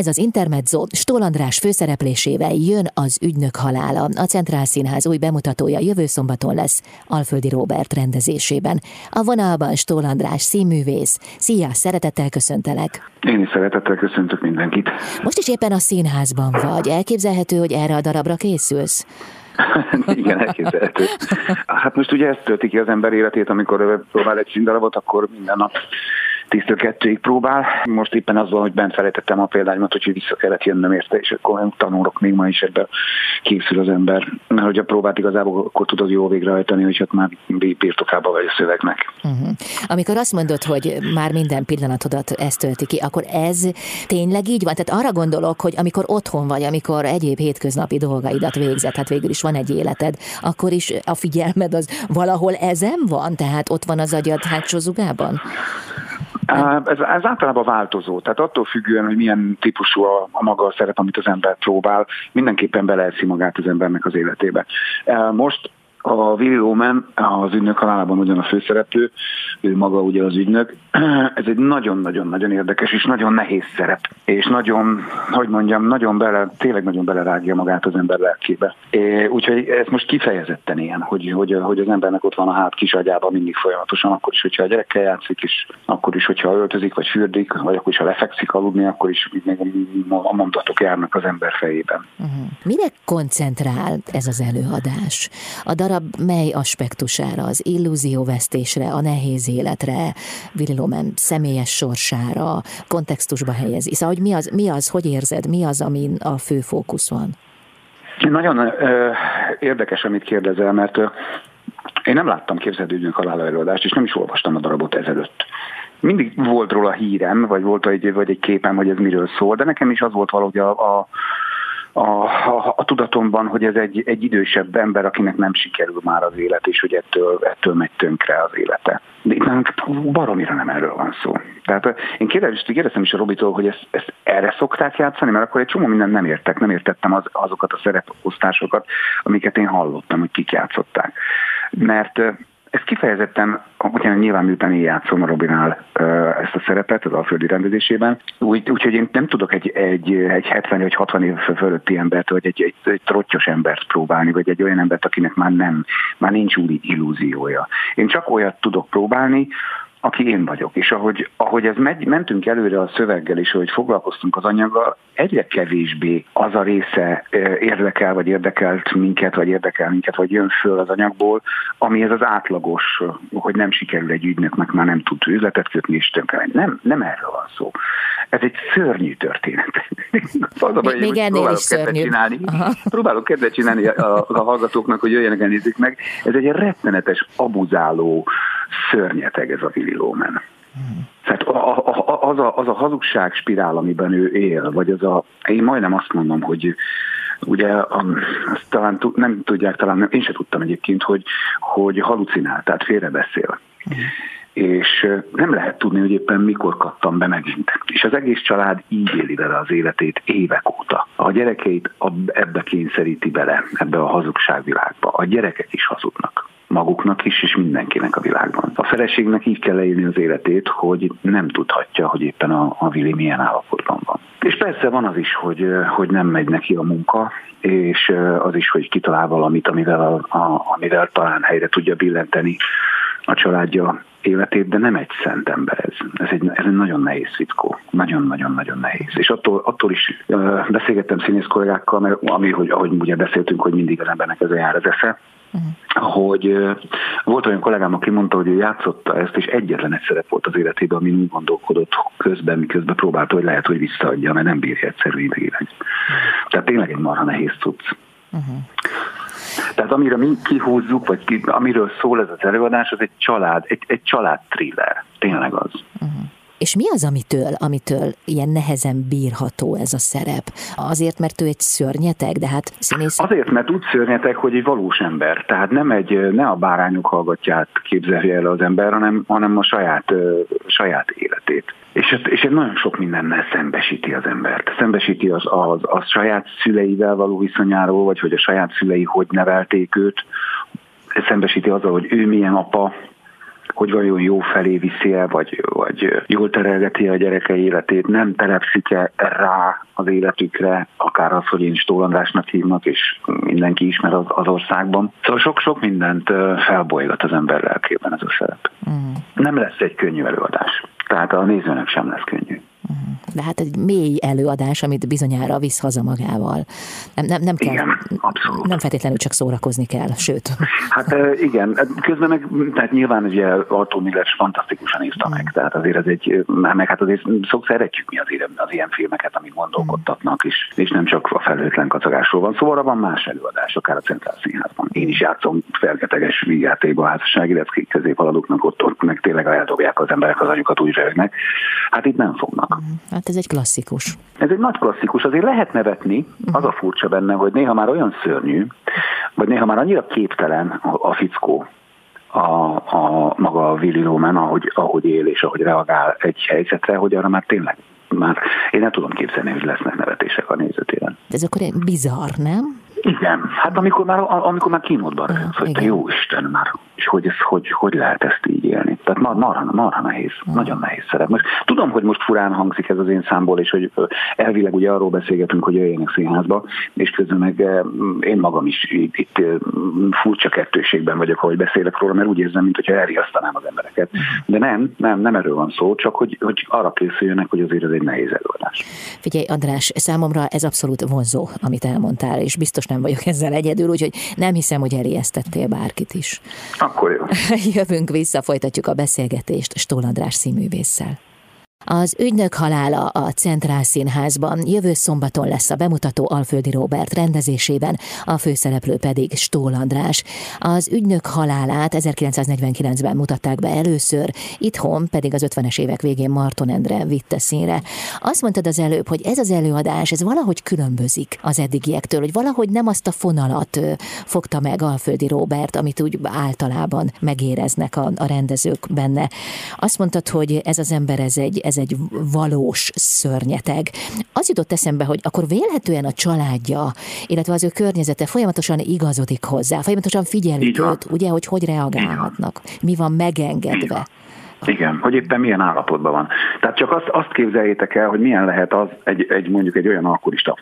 Ez az Intermezzo Stól András főszereplésével jön az ügynök halála. A Centrál Színház új bemutatója jövő szombaton lesz Alföldi Robert rendezésében. A vonalban Stól András színművész. Szia, szeretettel köszöntelek! Én is szeretettel köszöntök mindenkit. Most is éppen a színházban vagy. Elképzelhető, hogy erre a darabra készülsz? Igen, elképzelhető. Hát most ugye ezt tölti ki az ember életét, amikor próbál egy színdarabot, akkor minden nap 10-től 2 próbál. Most éppen az van, hogy bent felejtettem a példányomat, hogy vissza kellett jönnöm érte, és akkor tanulok még ma is ebbe készül az ember. Mert hogy a próbát igazából akkor tudod jól végrehajtani, hogy hát már birtokába vagy a szövegnek. Uh-huh. Amikor azt mondod, hogy már minden pillanatodat ezt tölti ki, akkor ez tényleg így van? Tehát arra gondolok, hogy amikor otthon vagy, amikor egyéb hétköznapi dolgaidat végzed, hát végül is van egy életed, akkor is a figyelmed az valahol ezen van? Tehát ott van az agyad hátsó zugában? Ez, ez általában változó, tehát attól függően, hogy milyen típusú a, a maga a szerep, amit az ember próbál, mindenképpen beleeszi magát az embernek az életébe. Most a Willy Loman, az ügynök halálában ugyan a főszereplő, ő maga ugye az ügynök. Ez egy nagyon-nagyon-nagyon érdekes és nagyon nehéz szerep, és nagyon, hogy mondjam, nagyon bele, tényleg nagyon belerágja magát az ember lelkébe. Úgyhogy ez most kifejezetten ilyen, hogy, hogy, hogy az embernek ott van a hát kis agyában mindig folyamatosan, akkor is, hogyha a gyerekkel játszik, és akkor is, hogyha öltözik, vagy fürdik, vagy akkor is, ha lefekszik aludni, akkor is még a mondatok járnak az ember fejében. Uh-huh. Mire koncentrál ez az előadás? A darab darab mely aspektusára, az illúzióvesztésre, a nehéz életre, Virilomen személyes sorsára, kontextusba helyezi. Szóval, hogy mi az, mi az, hogy érzed, mi az, amin a fő fókusz van? Nagyon ö, érdekes, amit kérdezel, mert ö, én nem láttam képzelődőnk halála előadást, és nem is olvastam a darabot ezelőtt. Mindig volt róla hírem, vagy volt egy, vagy egy képem, hogy ez miről szól, de nekem is az volt valahogy a, a a, a, tudatomban, hogy ez egy, egy idősebb ember, akinek nem sikerül már az élet, és hogy ettől, ettől megy tönkre az élete. De itt már baromira nem erről van szó. Tehát én kérdeztem, kérdeztem is a Robitól, hogy ezt, ezt erre szokták játszani, mert akkor egy csomó mindent nem értek, nem értettem az, azokat a szereposztásokat, amiket én hallottam, hogy kik játszották. Mert ez kifejezetten, hogyha nyilván miután én játszom a Robinál ezt a szerepet az Alföldi rendezésében, úgy, úgyhogy én nem tudok egy, egy, egy 70 vagy 60 év fölötti embert, vagy egy, egy, egy trottyos embert próbálni, vagy egy olyan embert, akinek már nem, már nincs új illúziója. Én csak olyat tudok próbálni, aki én vagyok. És ahogy, ahogy ez megy, mentünk előre a szöveggel, és ahogy foglalkoztunk az anyaggal, egyre kevésbé az a része érdekel, vagy érdekelt minket, vagy érdekel minket, vagy jön föl az anyagból, ami ez az átlagos, hogy nem sikerül egy ügynöknek, már nem tud üzletet kötni, és tönkre Nem, nem erről van szó. Ez egy szörnyű történet. az a baj, még ennél is szörnyű. Csinálni, próbálok kedvet csinálni a, a hallgatóknak, hogy jöjjenek el meg. Ez egy rettenetes, abuzáló, szörnyeteg ez a Willy Loman. Tehát a, a, az, a, az a hazugság spirál, amiben ő él, vagy az a, én majdnem azt mondom, hogy ugye azt talán nem tudják, talán nem, én sem tudtam egyébként, hogy, hogy halucinál, tehát félrebeszél. Mm és nem lehet tudni, hogy éppen mikor kattam be megint. És az egész család így éli vele az életét évek óta. A gyerekeit ebbe kényszeríti bele, ebbe a hazugságvilágba. A gyerekek is hazudnak maguknak is, és mindenkinek a világban. A feleségnek így kell leírni az életét, hogy nem tudhatja, hogy éppen a, a Vili milyen állapotban van. És persze van az is, hogy, hogy nem megy neki a munka, és az is, hogy kitalál valamit, amivel, a, a, amivel talán helyre tudja billenteni a családja életét, de nem egy szent ember ez. Ez egy, ez egy nagyon nehéz fickó. Nagyon-nagyon-nagyon nehéz. És attól, attól is uh, beszélgettem színész kollégákkal, mert ami, hogy, ahogy ugye beszéltünk, hogy mindig az embernek ez jár az esze, uh-huh. hogy volt olyan kollégám, aki mondta, hogy ő játszotta ezt, és egyetlen egy szerep volt az életében, ami úgy gondolkodott közben, miközben próbálta, hogy lehet, hogy visszaadja, mert nem bírja egyszerű. Uh-huh. Tehát tényleg egy marha nehéz cucc. Uh-huh. Tehát amire mi kihúzzuk, vagy ki, amiről szól ez az előadás, az egy család, egy, egy család thriller. Tényleg az. Uh-huh. És mi az, amitől, amitől ilyen nehezen bírható ez a szerep? Azért, mert ő egy szörnyeteg, de hát színész... Azért, mert úgy szörnyeteg, hogy egy valós ember. Tehát nem egy, ne a bárányok hallgatját képzelje el az ember, hanem, hanem a saját, saját életét. És, és egy nagyon sok mindennel szembesíti az embert. Szembesíti az, az, az saját szüleivel való viszonyáról, vagy hogy a saját szülei hogy nevelték őt, szembesíti azzal, hogy ő milyen apa, hogy vajon jó felé viszi-e, vagy, vagy jól terelgeti a gyereke életét, nem telepszik-e rá az életükre, akár az, hogy én Andrásnak hívnak, és mindenki ismer az, az országban. Szóval sok-sok mindent felbolygat az ember lelkében ez a szerep. Uh-huh. Nem lesz egy könnyű előadás. Tehát a nézőnek sem lesz könnyű. De hát egy mély előadás, amit bizonyára visz haza magával. Nem, nem, nem kell, igen, abszolút. Nem feltétlenül csak szórakozni kell, sőt. Hát igen, közben meg, tehát nyilván ugye Artur Miller fantasztikusan írta meg, tehát azért ez egy, meg hát azért szok szeretjük mi azért az ilyen filmeket, amik gondolkodtatnak, és, és nem csak a felhőtlen kacagásról van szóval van más előadás, akár a Centrál Színházban. Én is játszom felketeges vígjátékba házassági leckék középhaladóknak, ott, ott meg tényleg eldobják az emberek az anyukat úgy röhögnek. Hát itt nem fognak. Hát ez egy klasszikus. Ez egy nagy klasszikus, azért lehet nevetni, az a furcsa benne, hogy néha már olyan szörnyű, vagy néha már annyira képtelen a, fickó, a, a maga a Willy Roman, ahogy, ahogy él és ahogy reagál egy helyzetre, hogy arra már tényleg már én nem tudom képzelni, hogy lesznek nevetések a nézőtéren. Ez akkor egy bizarr, nem? Igen, hát amikor már, amikor már kínódban röhögsz, hogy te jó Isten már, és hogy, ez, hogy, hogy lehet ezt így élni. Tehát mar, marha, marha nehéz, mm. nagyon nehéz szerep. Most tudom, hogy most furán hangzik ez az én számból, és hogy elvileg ugye arról beszélgetünk, hogy jöjjenek színházba, és közben meg én magam is itt, itt furcsa kettőségben vagyok, ahogy beszélek róla, mert úgy érzem, mintha elriasztanám az embereket. Mm. De nem, nem, nem erről van szó, csak hogy, hogy arra készüljenek, hogy azért ez egy nehéz előadás. Figyelj, András, számomra ez abszolút vonzó, amit elmondtál, és biztos nem vagyok ezzel egyedül, úgyhogy nem hiszem, hogy elijesztettél bárkit is. Akkor jó. Jövünk vissza, folytatjuk a beszélgetést Stól András színművésszel. Az ügynök halála a Centrál Színházban jövő szombaton lesz a bemutató Alföldi Robert rendezésében, a főszereplő pedig Stól András. Az ügynök halálát 1949-ben mutatták be először, itthon pedig az 50-es évek végén Marton Endre vitte színre. Azt mondtad az előbb, hogy ez az előadás, ez valahogy különbözik az eddigiektől, hogy valahogy nem azt a fonalat fogta meg Alföldi Robert, amit úgy általában megéreznek a, a rendezők benne. Azt mondtad, hogy ez az ember, ez egy, ez ez egy valós szörnyeteg. Az jutott eszembe, hogy akkor vélhetően a családja, illetve az ő környezete folyamatosan igazodik hozzá, folyamatosan figyelik őt, ugye, hogy hogy reagálhatnak, mi van megengedve. Igen, hogy éppen milyen állapotban van. Tehát csak azt, azt képzeljétek el, hogy milyen lehet az egy, egy mondjuk egy olyan alkoholista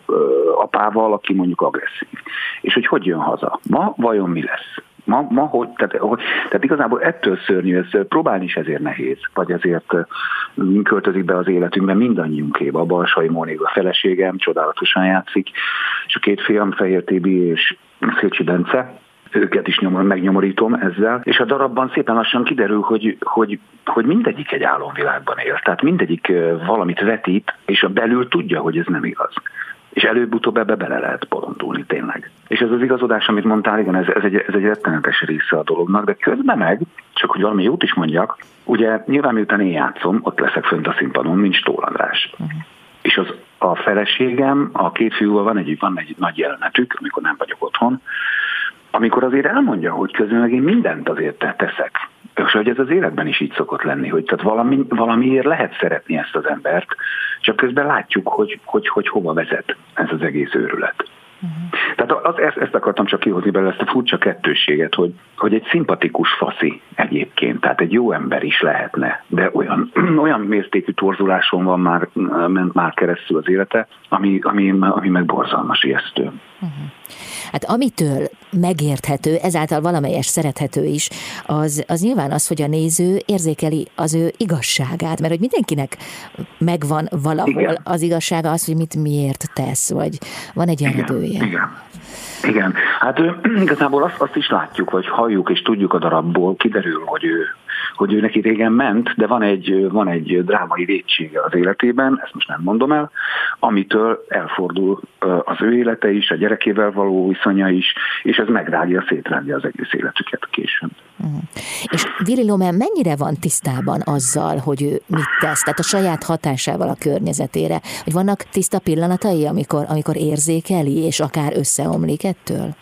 apával, aki mondjuk agresszív. És hogy hogy jön haza. Ma vajon mi lesz? Ma, ma hogy, tehát, hogy, tehát igazából ettől szörnyű, ez próbálni is ezért nehéz, vagy ezért költözik be az életünkbe mindannyiunkébe. A Balsai Mónika feleségem csodálatosan játszik, és a két fiam, Fehér Tibi és Szécsi Bence, őket is nyomor, megnyomorítom ezzel, és a darabban szépen lassan kiderül, hogy, hogy, hogy mindegyik egy álomvilágban él, tehát mindegyik valamit vetít, és a belül tudja, hogy ez nem igaz és előbb-utóbb ebbe bele lehet bolondulni tényleg. És ez az igazodás, amit mondtál, igen, ez, ez, egy, ez egy rettenetes része a dolognak, de közben meg, csak hogy valami jót is mondjak, ugye nyilván miután én játszom, ott leszek fönt a színpadon, mint Stól András. Uh-huh. És az a feleségem, a két fiúval van egy, van egy nagy jelenetük, amikor nem vagyok otthon, amikor azért elmondja, hogy közben meg én mindent azért teszek. És hogy ez az életben is így szokott lenni, hogy tehát valami, valamiért lehet szeretni ezt az embert, csak közben látjuk, hogy, hogy, hogy hova vezet ez az egész őrület. Uh-huh. Tehát az, ezt, ezt akartam csak kihozni belőle, ezt a furcsa kettőséget, hogy, hogy egy szimpatikus faszi egyébként, tehát egy jó ember is lehetne, de olyan, olyan mértékű torzuláson van már, ment már keresztül az élete, ami, ami, ami meg borzalmas ijesztő. Uh-huh. Hát amitől megérthető, ezáltal valamelyes szerethető is, az, az nyilván az, hogy a néző érzékeli az ő igazságát, mert hogy mindenkinek megvan valahol Igen. az igazsága az, hogy mit miért tesz, vagy van egy eredője. Igen. Igen, hát ő, igazából azt, azt is látjuk, vagy halljuk és tudjuk a darabból, kiderül, hogy ő hogy ő neki régen ment, de van egy, van egy drámai vétsége az életében, ezt most nem mondom el, amitől elfordul az ő élete is, a gyerekével való viszonya is, és ez megrágja, szétrágja az egész életüket később. Uh-huh. És Willy Loman mennyire van tisztában azzal, hogy ő mit tesz, tehát a saját hatásával a környezetére, hogy vannak tiszta pillanatai, amikor, amikor érzékeli, és akár összeomlik ettől?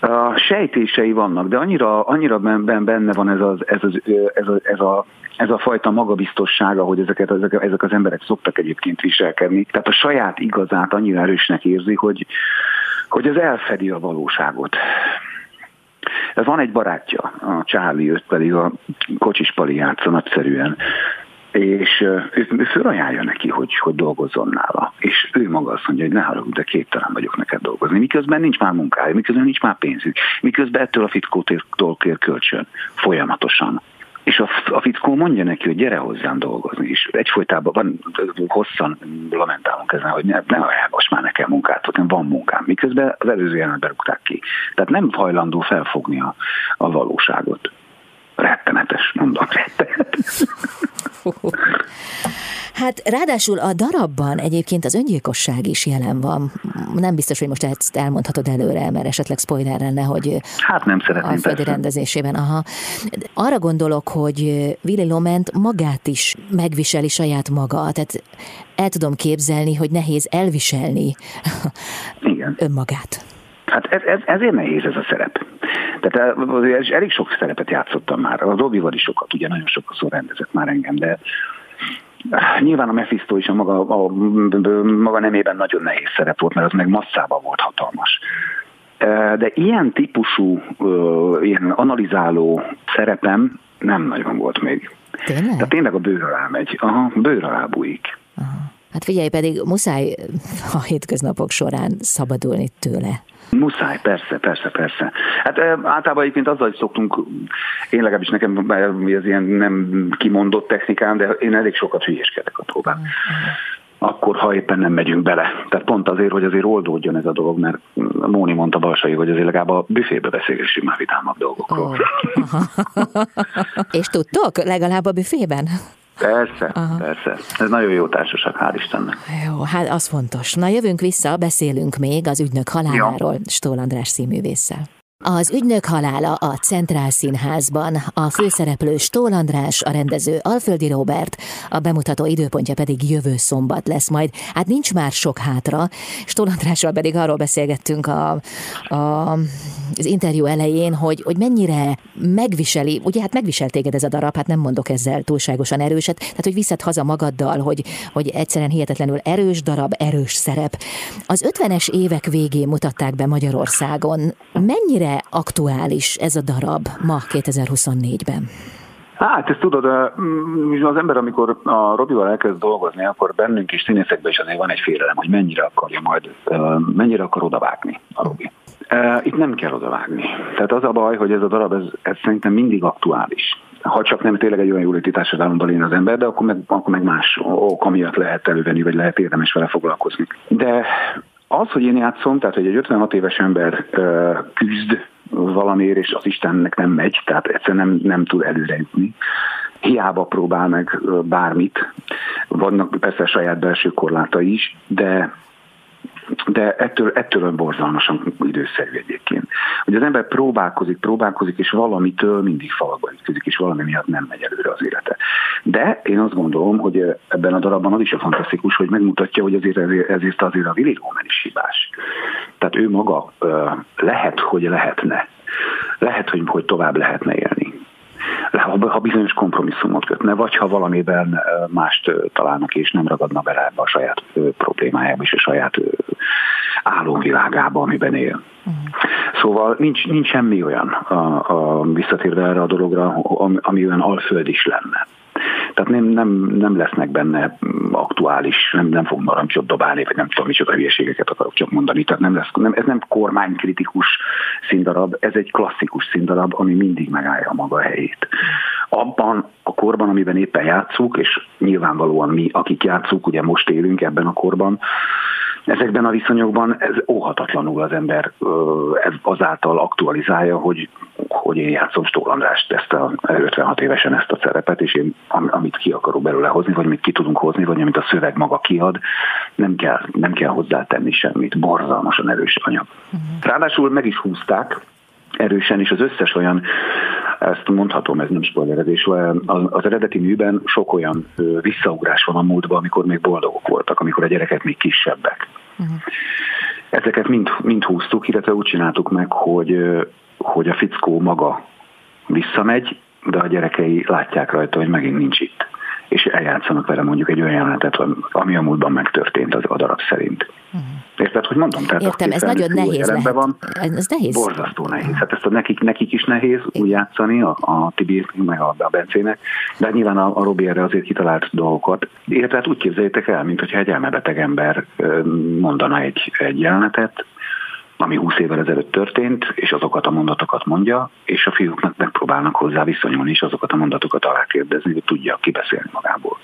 A sejtései vannak, de annyira, annyira benne van ez, az, ez, az, ez, a, ez, a, ez a fajta magabiztossága, hogy ezeket, ezek, ezek az emberek szoktak egyébként viselkedni. Tehát a saját igazát annyira erősnek érzi, hogy, hogy ez elfedi a valóságot. Van egy barátja, a Charlie, őt pedig a Kocsis Pali játsza nagyszerűen, és ő, ő neki, hogy, hogy dolgozzon nála. És ő maga azt mondja, hogy ne haragudj, de képtelen vagyok neked dolgozni. Miközben nincs már munkája, miközben nincs már pénzük, miközben ettől a fickótól kér kölcsön folyamatosan. És a, a fickó mondja neki, hogy gyere hozzám dolgozni, és egyfolytában van, hosszan lamentálunk ezen, hogy ne, ne most már nekem munkát, hanem van munkám, miközben az előző jelenet berúgták ki. Tehát nem hajlandó felfogni a, a valóságot. Rettenetes, mondom, rettenetes. Hát ráadásul a darabban egyébként az öngyilkosság is jelen van. Nem biztos, hogy most ezt elmondhatod előre, mert esetleg spoiler lenne, hogy hát nem szeretném, a földi rendezésében. Aha. Arra gondolok, hogy Willy Loment magát is megviseli saját maga. Tehát el tudom képzelni, hogy nehéz elviselni Igen. önmagát. Hát ez, ez, ezért nehéz ez a szerep. Tehát azért elég sok szerepet játszottam már. A Robival is sokat, ugye nagyon sokszor rendezett már engem, de Nyilván a Mephisto is a maga, a, maga nemében nagyon nehéz szerep volt, mert az meg masszában volt hatalmas. De ilyen típusú, ilyen analizáló szerepem nem nagyon volt még. Tényleg? Tehát tényleg a bőr alá megy. Aha, bőr alá bújik. Aha. Hát figyelj, pedig muszáj a hétköznapok során szabadulni tőle. Muszáj, persze, persze, persze. Hát általában egyébként azzal is szoktunk, én legalábbis nekem ez ilyen nem kimondott technikám, de én elég sokat hülyéskedek a próbán. Akkor, ha éppen nem megyünk bele. Tehát pont azért, hogy azért oldódjon ez a dolog, mert Móni mondta Balsai, hogy azért legalább a büfébe beszélgessünk már vitámabb dolgokról. Oh. És tudtok? Legalább a büfében? Persze, Aha. persze. Ez nagyon jó társaság, hál' Istennek. Jó, hát az fontos. Na jövünk vissza, beszélünk még az ügynök haláláról Stól András színművésszel. Az ügynök halála a Centrál Színházban, a főszereplő Stól András, a rendező Alföldi Robert, a bemutató időpontja pedig jövő szombat lesz majd. Hát nincs már sok hátra, Stól Andrással pedig arról beszélgettünk a, a, az interjú elején, hogy, hogy mennyire megviseli, ugye hát megvisel téged ez a darab, hát nem mondok ezzel túlságosan erőset, tehát hogy viszed haza magaddal, hogy, hogy egyszerűen hihetetlenül erős darab, erős szerep. Az 50-es évek végén mutatták be Magyarországon. Mennyire mennyire aktuális ez a darab ma 2024-ben? Hát ezt tudod, az ember, amikor a Robival elkezd dolgozni, akkor bennünk is színészekben is azért van egy félelem, hogy mennyire akarja majd, mennyire akar odavágni a Robi. Itt nem kell odavágni. Tehát az a baj, hogy ez a darab, ez, ez szerintem mindig aktuális. Ha csak nem tényleg egy olyan jóléti társadalomban én az ember, de akkor meg, akkor meg más ok miatt lehet elővenni, vagy lehet érdemes vele foglalkozni. De az, hogy én játszom, tehát hogy egy 56 éves ember küzd valamiért, és az Istennek nem megy, tehát egyszerűen nem, nem tud előre jutni. Hiába próbál meg bármit, vannak persze saját belső korlátai is, de de ettől, ettől borzalmasan időszerű egyébként. Hogy az ember próbálkozik, próbálkozik, és valamitől mindig falakba ütközik, és valami miatt nem megy előre az élete. De én azt gondolom, hogy ebben a darabban az is a fantasztikus, hogy megmutatja, hogy azért ezért azért a Willy Roman is hibás. Tehát ő maga lehet, hogy lehetne. Lehet, hogy, hogy tovább lehetne élni ha bizonyos kompromisszumot kötne, vagy ha valamiben mást találnak és nem ragadna bele ebbe a saját problémájába és a saját álomvilágába, amiben él. Uh-huh. Szóval nincs, nincs semmi olyan a, a, visszatérve erre a dologra, ami olyan alföld is lenne. Tehát nem, nem, nem lesznek benne aktuális, nem, nem fog narancsot dobálni, vagy nem tudom, micsoda hülyeségeket akarok csak mondani. Tehát nem lesz, nem, ez nem kormánykritikus színdarab, ez egy klasszikus színdarab, ami mindig megállja maga helyét. Abban a korban, amiben éppen játszuk, és nyilvánvalóan mi, akik játszuk, ugye most élünk ebben a korban, Ezekben a viszonyokban ez óhatatlanul az ember ez azáltal aktualizálja, hogy, hogy én játszom Stól Andrást, ezt a 56 évesen ezt a szerepet, és én amit ki akarok belőle hozni, vagy amit ki tudunk hozni, vagy amit a szöveg maga kiad, nem kell, nem kell hozzátenni semmit. Borzalmasan erős anyag. Uh-huh. Ráadásul meg is húzták, erősen, és az összes olyan, ezt mondhatom, ez nem spoilerezés, az eredeti műben sok olyan visszaugrás van a múltban, amikor még boldogok voltak, amikor a gyerekek még kisebbek. Uh-huh. Ezeket mind, mind húztuk, illetve úgy csináltuk meg, hogy, hogy a fickó maga visszamegy, de a gyerekei látják rajta, hogy megint nincs itt. És eljátszanak vele mondjuk egy olyan jelenetet, ami a múltban megtörtént az a darab szerint. Uh-huh. Érted, hogy mondom? Tehát Értem, ez nagyon nehéz lehet. Van, ez nehéz. Borzasztó nehéz. Hát ezt a nekik, nekik is nehéz úgy játszani, a, a Tibi, meg a, a Bencének, de nyilván a, a Robi erre azért kitalált dolgokat. Érted, hát úgy képzeljétek el, mint hogyha egy elmebeteg ember mondana egy, egy jelenetet, ami 20 évvel ezelőtt történt, és azokat a mondatokat mondja, és a fiúknak megpróbálnak hozzá viszonyulni, és azokat a mondatokat alákérdezni, hogy tudja kibeszélni magából.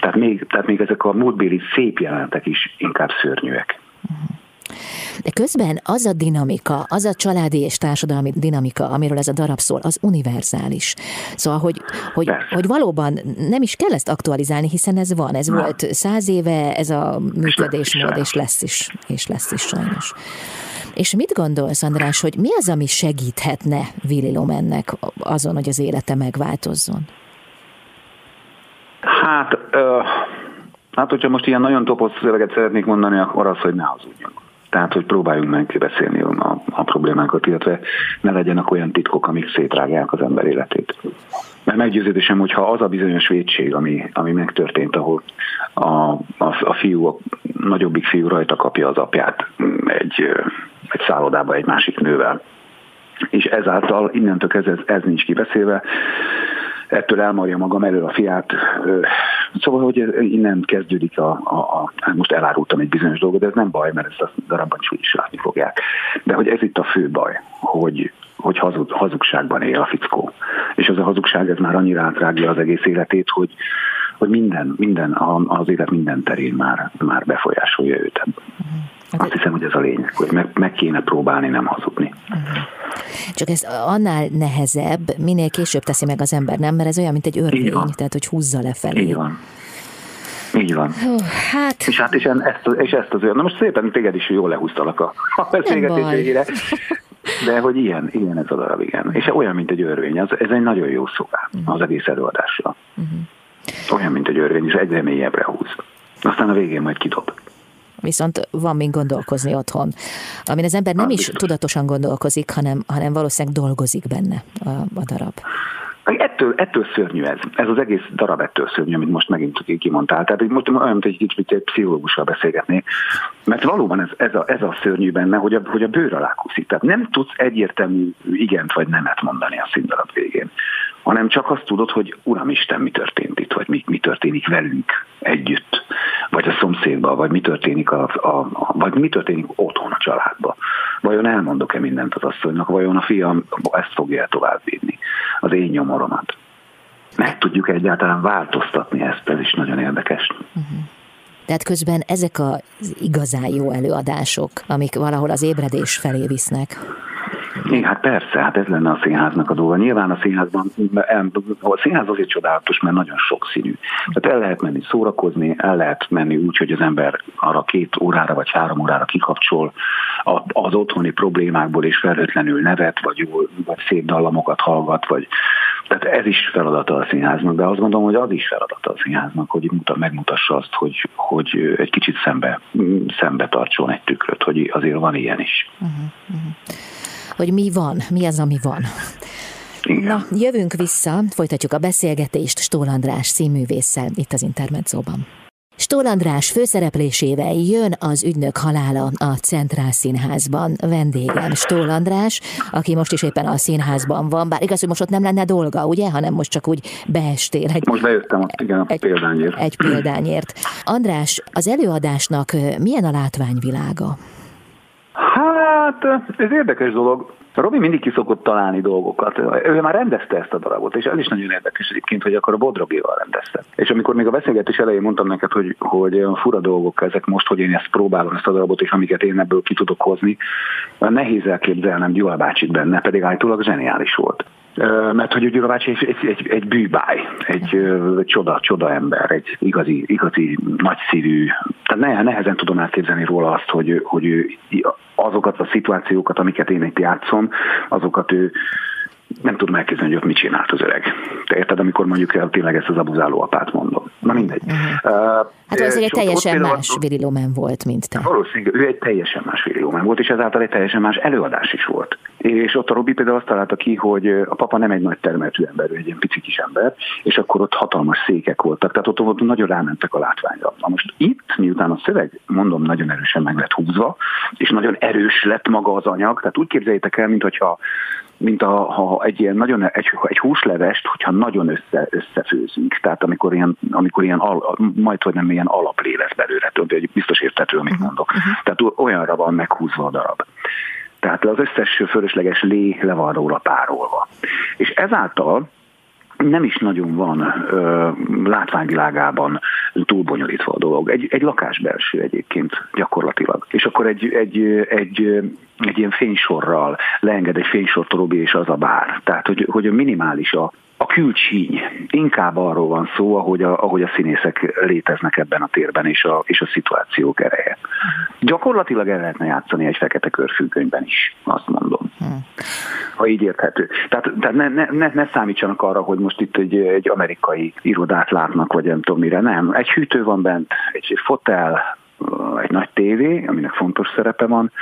Tehát még, tehát még ezek a múltbéli szép jelenetek is inkább szörnyűek. De közben az a dinamika, az a családi és társadalmi dinamika, amiről ez a darab szól, az univerzális. Szóval, hogy, hogy, hogy valóban nem is kell ezt aktualizálni, hiszen ez van, ez Na. volt száz éve, ez a működésmód, és lesz is, és lesz is sajnos. És mit gondolsz, András, hogy mi az, ami segíthetne Willy Lomennek azon, hogy az élete megváltozzon? Hát, uh, hát hogyha most ilyen nagyon topos szöveget szeretnék mondani, akkor az, hogy ne hazudjunk. Tehát, hogy próbáljunk meg beszélni a, a problémákat, illetve ne legyenek olyan titkok, amik szétrágják az ember életét. Mert meggyőződésem, hogyha az a bizonyos védség, ami, ami megtörtént, ahol a, a, a fiú, a nagyobbik fiú rajta kapja az apját egy, egy szállodába egy másik nővel, és ezáltal innentől kezdve ez, ez nincs kibeszélve, ettől elmarja magam elő a fiát. Szóval, hogy innen kezdődik a, a, a hát most elárultam egy bizonyos dolgot, de ez nem baj, mert ezt a darabban is úgyis látni fogják. De hogy ez itt a fő baj, hogy, hogy hazug, hazugságban él a fickó. És az a hazugság, ez már annyira átrágja az egész életét, hogy, hogy minden, minden, az élet minden terén már, már befolyásolja őt. Hát Azt hiszem, hogy ez a lényeg, hogy meg, meg kéne próbálni nem hazudni. Uh-huh. Csak ez annál nehezebb, minél később teszi meg az ember, nem? Mert ez olyan, mint egy örvény, tehát hogy húzza lefelé. Így van. Így van. Oh, hát... És hát és ezt, és ezt az olyan. Na most szépen téged is jól lehúztalak a, a beszélgetés végére. De hogy ilyen, ilyen ez a darab, igen. És olyan, mint egy örvény. Ez, ez egy nagyon jó szó uh-huh. az egész előadásra. Uh-huh. Olyan, mint egy örvény, és egyre mélyebbre húz. Aztán a végén majd kidob viszont van még gondolkozni otthon, amin az ember nem is tudatosan gondolkozik, hanem, hanem valószínűleg dolgozik benne a, a darab. Ettől, ettől szörnyű ez. Ez az egész darab ettől szörnyű, amit most megint kimondtál. Tehát most olyan, mint egy kicsit egy pszichológussal beszélgetni. Mert valóban ez, ez, a, ez a szörnyű benne, hogy a, hogy a bőr alá kuszik. Tehát nem tudsz egyértelmű igent vagy nemet mondani a színdarab végén hanem csak azt tudod, hogy Uramisten, mi történt itt, vagy mi, mi történik velünk együtt, vagy a szomszédban, vagy mi történik, a, a, a, vagy mi történik otthon a családban. Vajon elmondok-e mindent az asszonynak, vajon a fiam ezt fogja továbbvinni, az én nyomoromat. Meg tudjuk egyáltalán változtatni ezt, ez is nagyon érdekes. Uh-huh. Tehát közben ezek az igazán jó előadások, amik valahol az ébredés felé visznek. Igen, hát persze, hát ez lenne a színháznak a dolga. Nyilván a színházban, a színház azért csodálatos, mert nagyon sokszínű. Tehát el lehet menni szórakozni, el lehet menni úgy, hogy az ember arra két órára vagy három órára kikapcsol az otthoni problémákból és felhőtlenül nevet, vagy, vagy szép dallamokat hallgat, vagy tehát ez is feladata a színháznak, de azt gondolom, hogy az is feladata a színháznak, hogy megmutassa azt, hogy, hogy egy kicsit szembe, szembe tartson egy tükröt, hogy azért van ilyen is. Uh-huh, uh-huh hogy mi van, mi az, ami van. Igen. Na, jövünk vissza, folytatjuk a beszélgetést Stól András színművésszel itt az Intermedzóban. Stól András főszereplésével jön az ügynök halála a Centrál Színházban. Vendégem Stól András, aki most is éppen a színházban van, bár igaz, hogy most ott nem lenne dolga, ugye, hanem most csak úgy beestél. Egy, most bejöttem ott, igen, a egy, példányért. Egy példányért. András, az előadásnak milyen a látványvilága? Hát ez érdekes dolog. Robi mindig ki szokott találni dolgokat. Ő már rendezte ezt a darabot, és ez is nagyon érdekes egyébként, hogy akkor a Bodrogival rendezte. És amikor még a beszélgetés elején mondtam neked, hogy, hogy olyan fura dolgok ezek most, hogy én ezt próbálom, ezt a darabot, és amiket én ebből ki tudok hozni, nehéz elképzelnem Gyula bácsit benne, pedig állítólag zseniális volt mert hogy Gyula bácsi egy, egy, egy, egy bűbáj, egy ö, csoda, csoda ember, egy igazi, igazi nagyszívű, tehát nehezen tudom elképzelni róla azt, hogy, hogy ő azokat a szituációkat, amiket én itt játszom, azokat ő nem tudom elképzelni, hogy ott mit csinált az öreg. Te érted, amikor mondjuk el tényleg ezt az abuzáló apát mondom. Na mindegy. Uh-huh. Uh, hát az egy teljesen más Virilomen volt, mint te. Valószínűleg ő egy teljesen más Virilomen volt, és ezáltal egy teljesen más előadás is volt. És ott a Robi például azt találta ki, hogy a papa nem egy nagy termeltű ember, ő egy ilyen pici kis ember, és akkor ott hatalmas székek voltak, tehát ott, ott nagyon rámentek a látványra. Na most itt, miután a szöveg, mondom, nagyon erősen meg lett húzva, és nagyon erős lett maga az anyag, tehát úgy képzeljétek el, mintha mint a, ha egy ilyen nagyon, egy, egy húslevest, hogyha nagyon össze, összefőzünk. Tehát amikor ilyen, amikor ilyen al, majd, hogy nem ilyen alaplé lesz belőle, hogy biztos értető, amit uh-huh. mondok. Uh-huh. Tehát olyanra van meghúzva a darab. Tehát az összes fölösleges lé le van róla párolva. És ezáltal nem is nagyon van ö, látványvilágában túlbonyolítva a dolog. Egy, egy lakásbelső egyébként gyakorlatilag. És akkor egy, egy, egy, egy ilyen fénysorral leenged egy fénysort a Robi és az a bár. Tehát, hogy, hogy minimális a, a külcsíny. Inkább arról van szó, ahogy a, ahogy a színészek léteznek ebben a térben, és a, és a szituációk ereje. Gyakorlatilag el lehetne játszani egy fekete körfüggönyben is, azt mondom. Ha így érthető. Tehát, tehát ne, ne, ne, ne számítsanak arra, hogy most itt egy, egy amerikai irodát látnak, vagy nem tudom mire. Nem. Egy hűtő van bent, egy, fotel, egy nagy tévé, aminek fontos szerepe van,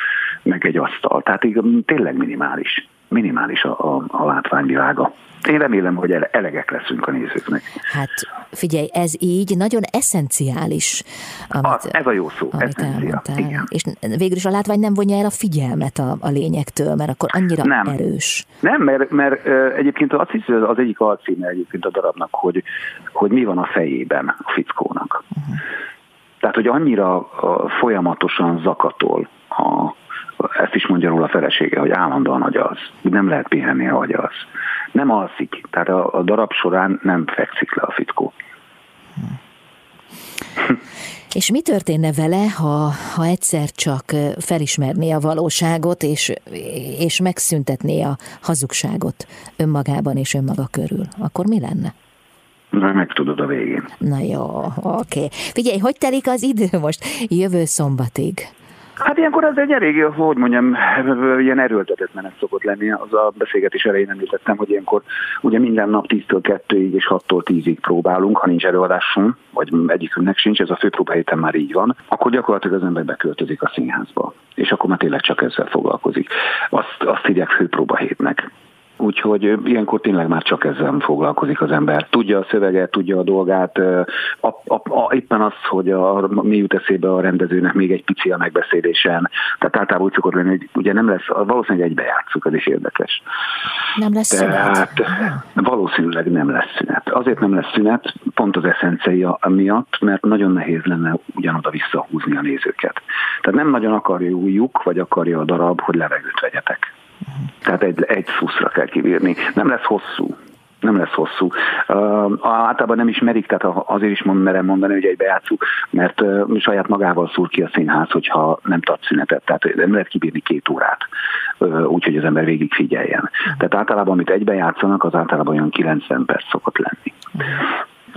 meg egy asztal. Tehát így, tényleg minimális. Minimális a, a, a látványvilága. Én remélem, hogy elegek leszünk a nézőknek. Hát figyelj, ez így nagyon eszenciális. Amit, a, ez a jó szó, eszencia. Igen. És végül is a látvány nem vonja el a figyelmet a, a lényektől, mert akkor annyira nem. erős. Nem, mert, mert egyébként azt hiszem, az egyik alcíme egyébként a darabnak, hogy, hogy mi van a fejében a fickónak. Uh-huh. Tehát, hogy annyira folyamatosan zakatol a, ezt is mondja róla a felesége, hogy állandóan agyaz, nem lehet pihenni, ha agyaz. Nem alszik, tehát a, a darab során nem fekszik le a fickó. És mi történne vele, ha, ha egyszer csak felismerné a valóságot, és, és megszüntetné a hazugságot önmagában és önmaga körül? Akkor mi lenne? Na, megtudod a végén. Na jó, oké. Figyelj, hogy telik az idő most jövő szombatig? Hát ilyenkor ez egy elég, hogy mondjam, ilyen erőltetett menet szokott lenni. Az a beszélgetés elején említettem, hogy ilyenkor ugye minden nap 10-től 2-ig és 6-tól 10-ig próbálunk, ha nincs előadásunk, vagy egyikünknek sincs, ez a főpróba héten már így van, akkor gyakorlatilag az ember beköltözik a színházba, és akkor már tényleg csak ezzel foglalkozik. Azt, azt hívják főpróba hétnek úgyhogy ilyenkor tényleg már csak ezzel foglalkozik az ember. Tudja a szöveget, tudja a dolgát, a, a, a, éppen az, hogy a, mi jut eszébe a rendezőnek még egy pici a megbeszélésen. Tehát általában úgy szokott lenni, hogy ugye nem lesz, valószínűleg egybe játszuk, ez is érdekes. Nem lesz Tehát, szünet? Valószínűleg nem lesz szünet. Azért nem lesz szünet, pont az eszenciája miatt, mert nagyon nehéz lenne ugyanoda visszahúzni a nézőket. Tehát nem nagyon akarjuk, vagy akarja a darab, hogy levegőt vegyetek. Tehát egy, egy szuszra kell kivírni. Nem lesz hosszú. Nem lesz hosszú. Uh, általában nem is merik, tehát azért is mond, merem mondani, hogy egybe játszuk, mert uh, saját magával szúr ki a színház, hogyha nem tart szünetet. Tehát nem lehet kibírni két órát, uh, úgyhogy az ember végig figyeljen. Tehát általában, amit egybe játszanak, az általában olyan 90 perc szokott lenni.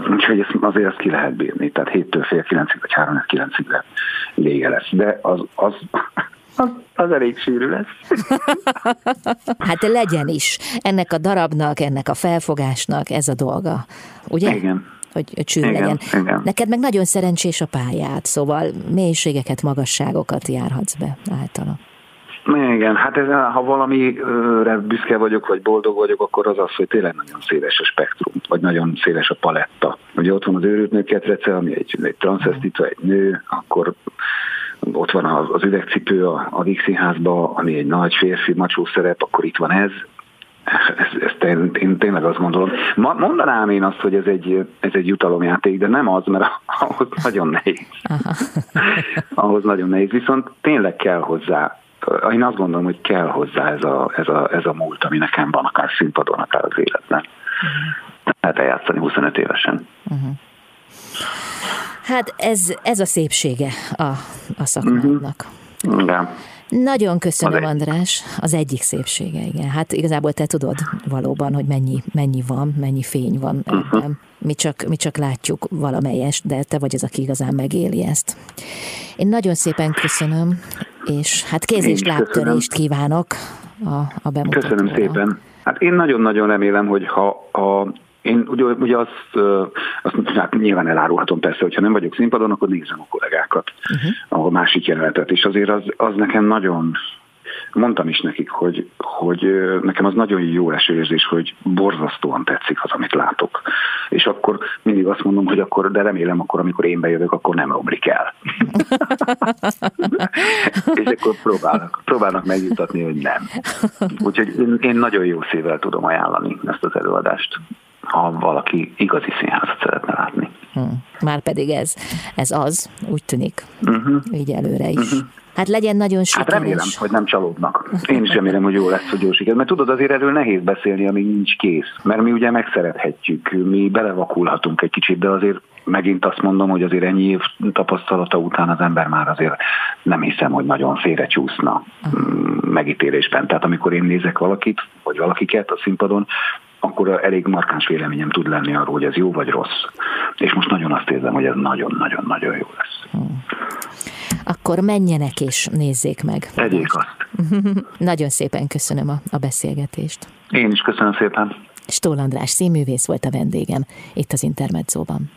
Úgyhogy ezt, azért ezt ki lehet bírni, tehát 7-től fél 9-ig vagy 3 9-ig vége lesz. De az, az az, az elég sűrű lesz. hát legyen is. Ennek a darabnak, ennek a felfogásnak ez a dolga. Ugye? Igen. Hogy, hogy sűrű igen, legyen. Igen. Neked meg nagyon szerencsés a pályát, szóval mélységeket, magasságokat járhatsz be általa. Igen, hát ez, ha valamire büszke vagyok, vagy boldog vagyok, akkor az az, hogy tényleg nagyon széles a spektrum, vagy nagyon széles a paletta. Ugye ott van az őrült nőketrece, ami egy, egy transzesztita, egy nő, akkor ott van az üvegcipő a, a Víg Színházba, ami egy nagy férfi macsó szerep, akkor itt van ez, ez, ez én tényleg azt gondolom. Ma, mondanám én azt, hogy ez egy, ez egy jutalomjáték, de nem az, mert ahhoz nagyon nehéz. ahhoz nagyon nehéz, viszont tényleg kell hozzá. Én azt gondolom, hogy kell hozzá ez a, ez a, ez a múlt, ami nekem van, akár színpadon, akár az életben. Uh-huh. Lehet eljátszani 25 évesen. Uh-huh. Hát ez, ez a szépsége a, a szakmának. Uh-huh. Igen. Nagyon köszönöm, az András. Az egyik szépsége, igen. Hát igazából te tudod valóban, hogy mennyi, mennyi van, mennyi fény van uh-huh. ebben. Mi csak, mi csak látjuk valamelyest, de te vagy az, aki igazán megéli ezt. Én nagyon szépen köszönöm, és hát kéz és lábtörést kívánok a, a bemutatóra. Köszönöm szépen. Hát én nagyon-nagyon remélem, hogy ha a én ugye, ugye azt, azt hát nyilván elárulhatom persze, hogyha nem vagyok színpadon, akkor nézem a kollégákat, uh-huh. a másik jelenetet, és azért az, az nekem nagyon, mondtam is nekik, hogy, hogy nekem az nagyon jó esőérzés, hogy borzasztóan tetszik az, amit látok. És akkor mindig azt mondom, hogy akkor, de remélem akkor, amikor én bejövök, akkor nem romlik el. és akkor próbálnak, próbálnak megjutatni, hogy nem. Úgyhogy én, én nagyon jó szívvel tudom ajánlani ezt az előadást ha valaki igazi színházat szeretne látni. Hmm. Már pedig ez, ez az, úgy tűnik, uh-huh. így előre is. Uh-huh. Hát legyen nagyon sikeres. Hát remélem, hogy nem csalódnak. Én is remélem, hogy jó lesz, hogy jó siker. Mert tudod, azért erről nehéz beszélni, amíg nincs kész. Mert mi ugye megszerethetjük, mi belevakulhatunk egy kicsit, de azért megint azt mondom, hogy azért ennyi év tapasztalata után az ember már azért nem hiszem, hogy nagyon félrecsúszna uh-huh. megítélésben. Tehát amikor én nézek valakit, vagy valakiket a színpadon, akkor elég markáns véleményem tud lenni arról, hogy ez jó vagy rossz. És most nagyon azt érzem, hogy ez nagyon-nagyon-nagyon jó lesz. Hmm. Akkor menjenek és nézzék meg. Tegyék azt. nagyon szépen köszönöm a, a beszélgetést. Én is köszönöm szépen. Stól András színművész volt a vendégem itt az Intermedzóban.